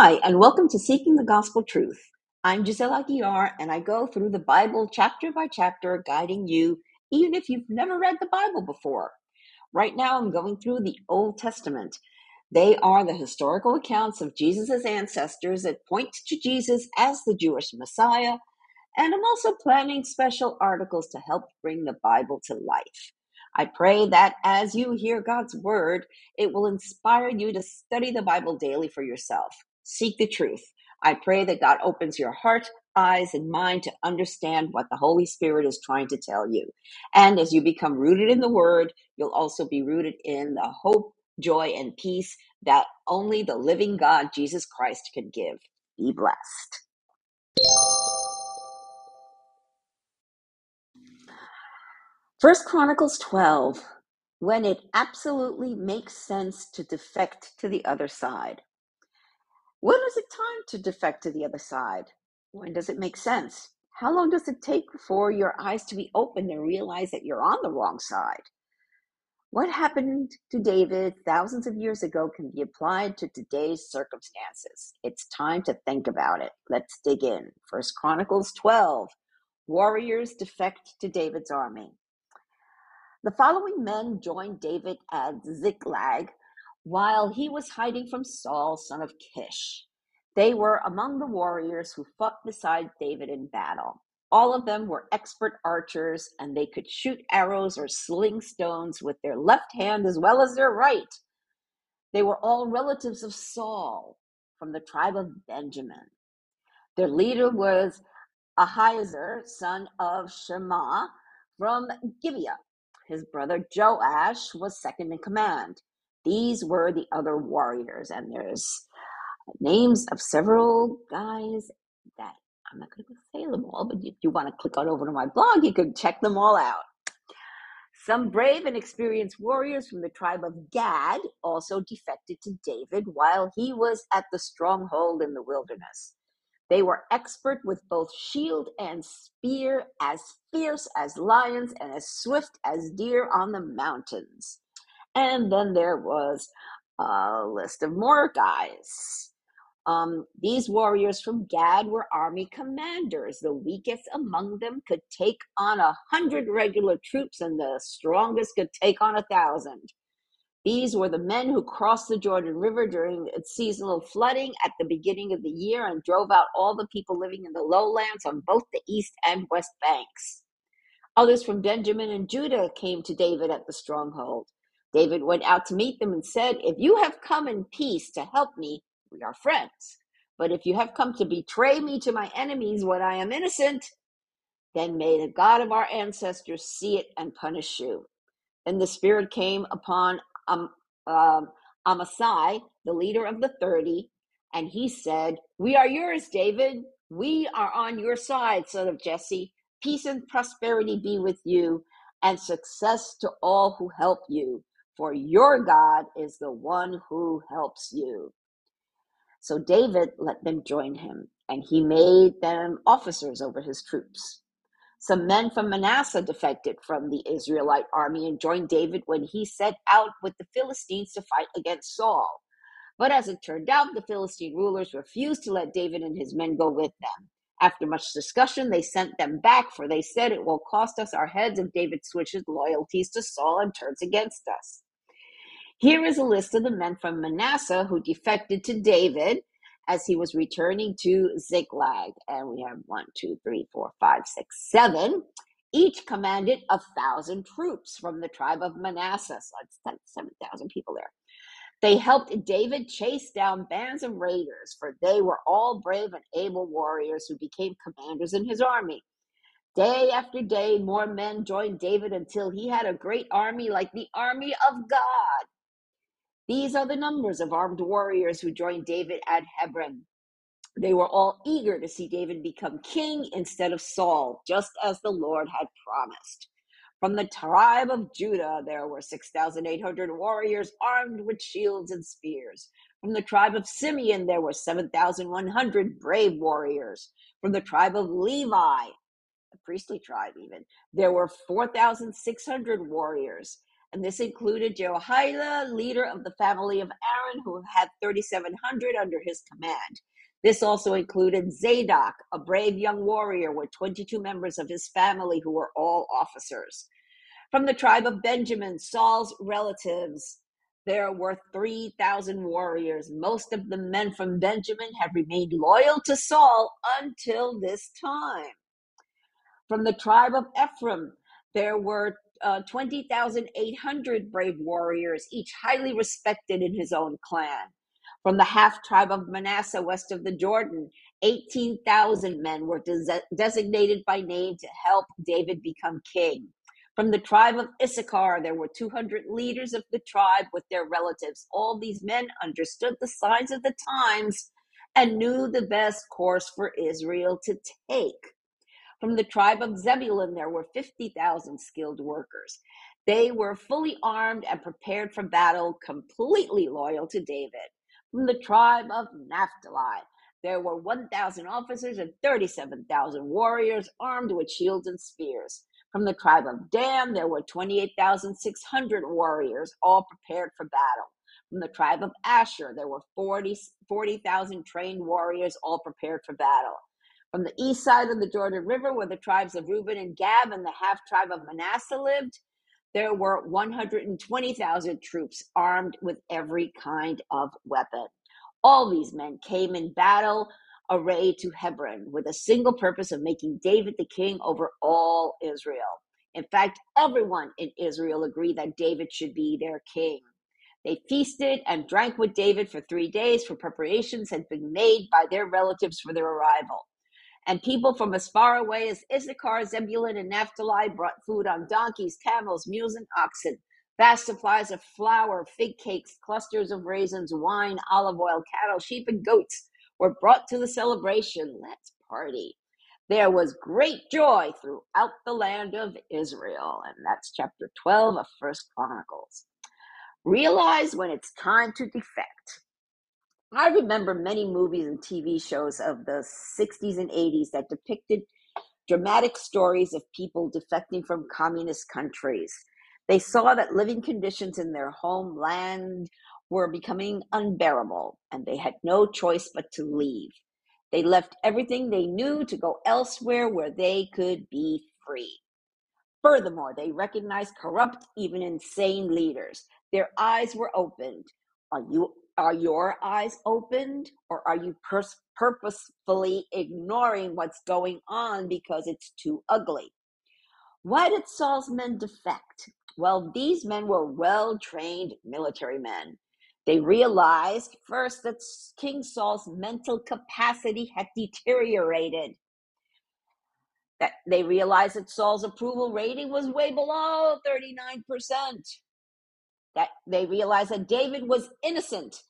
Hi, and welcome to Seeking the Gospel Truth. I'm Giselle Aguiar, and I go through the Bible chapter by chapter, guiding you, even if you've never read the Bible before. Right now, I'm going through the Old Testament. They are the historical accounts of Jesus' ancestors that point to Jesus as the Jewish Messiah, and I'm also planning special articles to help bring the Bible to life. I pray that as you hear God's word, it will inspire you to study the Bible daily for yourself. Seek the truth. I pray that God opens your heart, eyes, and mind to understand what the Holy Spirit is trying to tell you. And as you become rooted in the word, you'll also be rooted in the hope, joy, and peace that only the living God, Jesus Christ, can give. Be blessed. First Chronicles 12, when it absolutely makes sense to defect to the other side. When is it time to defect to the other side? When does it make sense? How long does it take for your eyes to be opened and realize that you're on the wrong side? What happened to David thousands of years ago can be applied to today's circumstances. It's time to think about it. Let's dig in. First Chronicles 12. Warriors defect to David's army. The following men joined David at Ziklag while he was hiding from Saul, son of Kish. They were among the warriors who fought beside David in battle. All of them were expert archers, and they could shoot arrows or sling stones with their left hand as well as their right. They were all relatives of Saul from the tribe of Benjamin. Their leader was Ahiezer, son of Shema, from Gibeah. His brother Joash was second in command. These were the other warriors, and there's names of several guys that I'm not going to say them all, but if you want to click on over to my blog, you can check them all out. Some brave and experienced warriors from the tribe of Gad also defected to David while he was at the stronghold in the wilderness. They were expert with both shield and spear, as fierce as lions and as swift as deer on the mountains. And then there was a list of more guys. Um, these warriors from Gad were army commanders. The weakest among them could take on a hundred regular troops, and the strongest could take on a thousand. These were the men who crossed the Jordan River during its seasonal flooding at the beginning of the year and drove out all the people living in the lowlands on both the east and west banks. Others from Benjamin and Judah came to David at the stronghold. David went out to meet them and said, If you have come in peace to help me, we are friends. But if you have come to betray me to my enemies when I am innocent, then may the God of our ancestors see it and punish you. Then the Spirit came upon um, um, Amasai, the leader of the 30, and he said, We are yours, David. We are on your side, son of Jesse. Peace and prosperity be with you, and success to all who help you, for your God is the one who helps you. So David let them join him, and he made them officers over his troops. Some men from Manasseh defected from the Israelite army and joined David when he set out with the Philistines to fight against Saul. But as it turned out, the Philistine rulers refused to let David and his men go with them. After much discussion, they sent them back, for they said, It will cost us our heads if David switches loyalties to Saul and turns against us. Here is a list of the men from Manasseh who defected to David as he was returning to Ziklag. And we have one, two, three, four, five, six, seven. Each commanded a thousand troops from the tribe of Manasseh. So it's 7,000 people there. They helped David chase down bands of raiders, for they were all brave and able warriors who became commanders in his army. Day after day, more men joined David until he had a great army like the army of God. These are the numbers of armed warriors who joined David at Hebron. They were all eager to see David become king instead of Saul, just as the Lord had promised. From the tribe of Judah, there were 6,800 warriors armed with shields and spears. From the tribe of Simeon, there were 7,100 brave warriors. From the tribe of Levi, a priestly tribe even, there were 4,600 warriors. And this included Jehoiada, leader of the family of Aaron, who had 3,700 under his command. This also included Zadok, a brave young warrior with 22 members of his family who were all officers. From the tribe of Benjamin, Saul's relatives, there were 3,000 warriors. Most of the men from Benjamin have remained loyal to Saul until this time. From the tribe of Ephraim, there were uh, 20,800 brave warriors, each highly respected in his own clan. From the half tribe of Manasseh west of the Jordan, 18,000 men were des- designated by name to help David become king. From the tribe of Issachar, there were 200 leaders of the tribe with their relatives. All these men understood the signs of the times and knew the best course for Israel to take. From the tribe of Zebulun, there were 50,000 skilled workers. They were fully armed and prepared for battle, completely loyal to David. From the tribe of Naphtali, there were 1,000 officers and 37,000 warriors armed with shields and spears. From the tribe of Dan, there were 28,600 warriors, all prepared for battle. From the tribe of Asher, there were 40 40,000 trained warriors, all prepared for battle. From the east side of the Jordan River, where the tribes of Reuben and Gad and the half tribe of Manasseh lived, there were 120,000 troops armed with every kind of weapon. All these men came in battle array to Hebron with a single purpose of making David the king over all Israel. In fact, everyone in Israel agreed that David should be their king. They feasted and drank with David for three days, for preparations had been made by their relatives for their arrival. And people from as far away as Issachar, Zebulun, and Naphtali brought food on donkeys, camels, mules, and oxen, vast supplies of flour, fig cakes, clusters of raisins, wine, olive oil, cattle, sheep, and goats were brought to the celebration. Let's party. There was great joy throughout the land of Israel. And that's chapter 12 of First Chronicles. Realize when it's time to defect. I remember many movies and TV shows of the 60s and 80s that depicted dramatic stories of people defecting from communist countries. They saw that living conditions in their homeland were becoming unbearable, and they had no choice but to leave. They left everything they knew to go elsewhere where they could be free. Furthermore, they recognized corrupt, even insane leaders. Their eyes were opened. Are you are your eyes opened or are you pers- purposefully ignoring what's going on because it's too ugly? Why did Saul's men defect? Well, these men were well trained military men. They realized first that King Saul's mental capacity had deteriorated. That they realized that Saul's approval rating was way below 39%. That they realized that David was innocent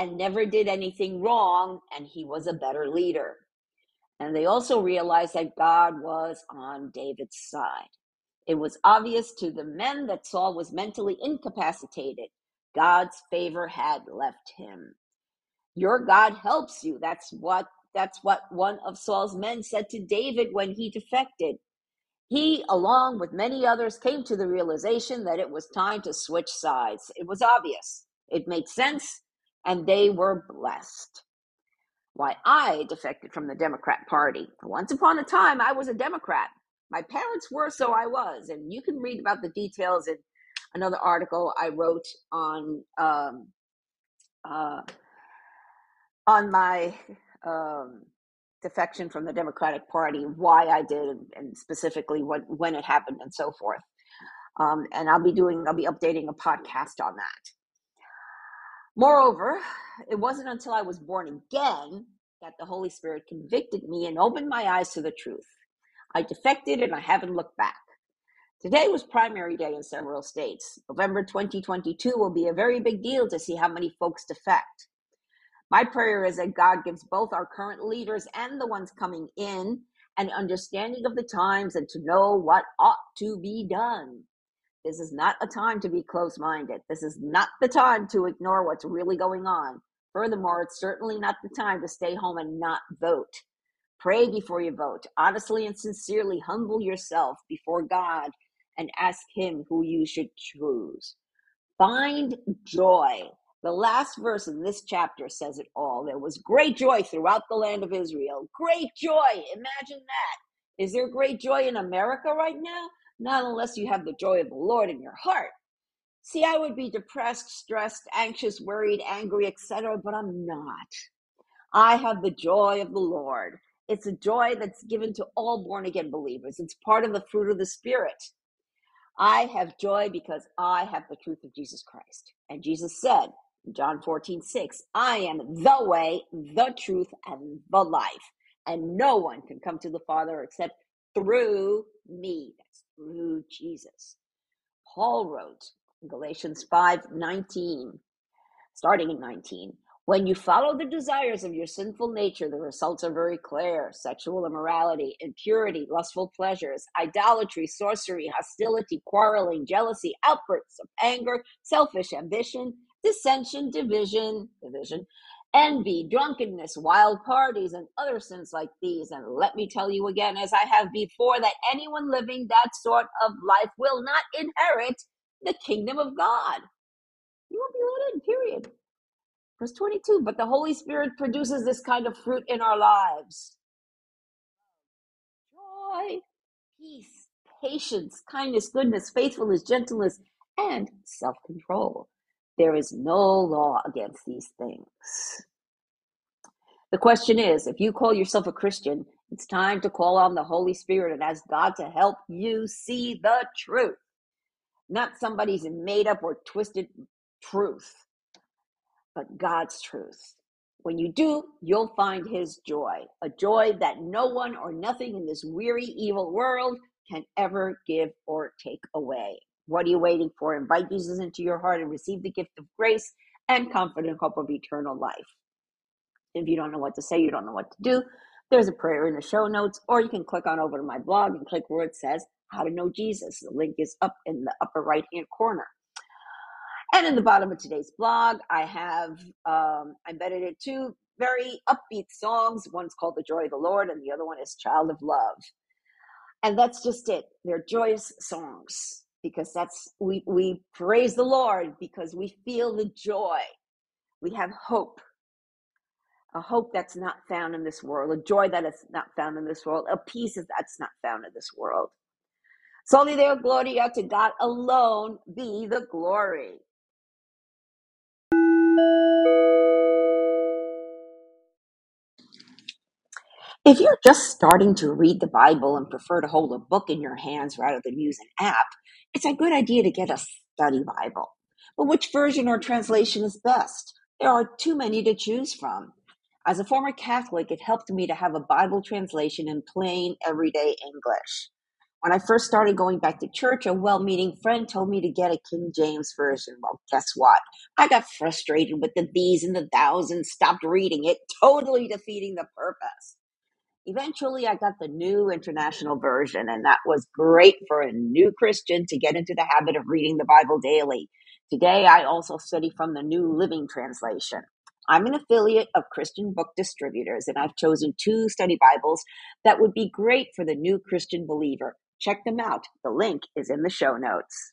and never did anything wrong, and he was a better leader. And they also realized that God was on David's side. It was obvious to the men that Saul was mentally incapacitated God's favor had left him. Your God helps you. That's what that's what one of Saul's men said to David when he defected. He, along with many others, came to the realization that it was time to switch sides. It was obvious. It made sense, and they were blessed. Why I defected from the Democrat Party. Once upon a time, I was a Democrat. My parents were, so I was. And you can read about the details in another article I wrote on um, uh, on my um, defection from the Democratic Party, why I did, and specifically what when it happened, and so forth. Um, and I'll be doing, I'll be updating a podcast on that. Moreover, it wasn't until I was born again that the Holy Spirit convicted me and opened my eyes to the truth. I defected and I haven't looked back. Today was primary day in several states. November 2022 will be a very big deal to see how many folks defect. My prayer is that God gives both our current leaders and the ones coming in an understanding of the times and to know what ought to be done. This is not a time to be close minded. This is not the time to ignore what's really going on. Furthermore, it's certainly not the time to stay home and not vote. Pray before you vote. Honestly and sincerely humble yourself before God and ask Him who you should choose. Find joy. The last verse in this chapter says it all. There was great joy throughout the land of Israel. Great joy. Imagine that. Is there great joy in America right now? Not unless you have the joy of the Lord in your heart. See, I would be depressed, stressed, anxious, worried, angry, etc., but I'm not. I have the joy of the Lord. It's a joy that's given to all born again believers. It's part of the fruit of the Spirit. I have joy because I have the truth of Jesus Christ. And Jesus said in John 14, 6, I am the way, the truth, and the life. And no one can come to the Father except through me. That's through Jesus. Paul wrote in Galatians 5 19, starting in 19. When you follow the desires of your sinful nature, the results are very clear sexual immorality, impurity, lustful pleasures, idolatry, sorcery, hostility, quarreling, jealousy, outbursts of anger, selfish ambition, dissension, division, division, envy, drunkenness, wild parties, and other sins like these. And let me tell you again, as I have before, that anyone living that sort of life will not inherit the kingdom of God. You won't be let in, period. Verse 22 But the Holy Spirit produces this kind of fruit in our lives joy, peace, patience, kindness, goodness, faithfulness, gentleness, and self control. There is no law against these things. The question is if you call yourself a Christian, it's time to call on the Holy Spirit and ask God to help you see the truth, not somebody's made up or twisted truth but God's truth. When you do, you'll find His joy, a joy that no one or nothing in this weary, evil world can ever give or take away. What are you waiting for? Invite Jesus into your heart and receive the gift of grace and confident hope of eternal life. If you don't know what to say, you don't know what to do, there's a prayer in the show notes, or you can click on over to my blog and click where it says How to Know Jesus. The link is up in the upper right hand corner. And in the bottom of today's blog, I have um, embedded it two very upbeat songs. One's called The Joy of the Lord, and the other one is Child of Love. And that's just it. They're joyous songs because that's we we praise the Lord because we feel the joy. We have hope. A hope that's not found in this world, a joy that is not found in this world, a peace that's not found in this world. Soli Deo Gloria to God alone be the glory. If you're just starting to read the Bible and prefer to hold a book in your hands rather than use an app, it's a good idea to get a study Bible. But which version or translation is best? There are too many to choose from. As a former Catholic, it helped me to have a Bible translation in plain, everyday English. When I first started going back to church, a well meaning friend told me to get a King James version. Well, guess what? I got frustrated with the these and the thous and stopped reading it, totally defeating the purpose. Eventually, I got the new international version, and that was great for a new Christian to get into the habit of reading the Bible daily. Today, I also study from the New Living Translation. I'm an affiliate of Christian Book Distributors, and I've chosen two study Bibles that would be great for the new Christian believer. Check them out. The link is in the show notes.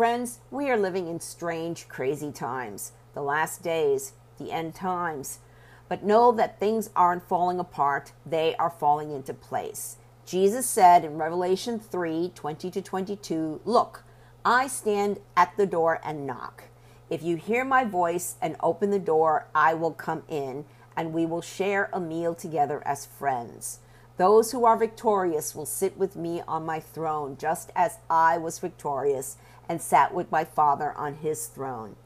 Friends, we are living in strange, crazy times, the last days, the end times. But know that things aren't falling apart, they are falling into place. Jesus said in Revelation 3 20 to 22, Look, I stand at the door and knock. If you hear my voice and open the door, I will come in, and we will share a meal together as friends. Those who are victorious will sit with me on my throne, just as I was victorious and sat with my Father on his throne.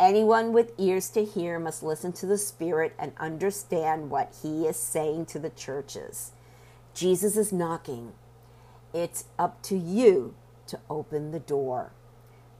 Anyone with ears to hear must listen to the Spirit and understand what He is saying to the churches. Jesus is knocking. It's up to you to open the door.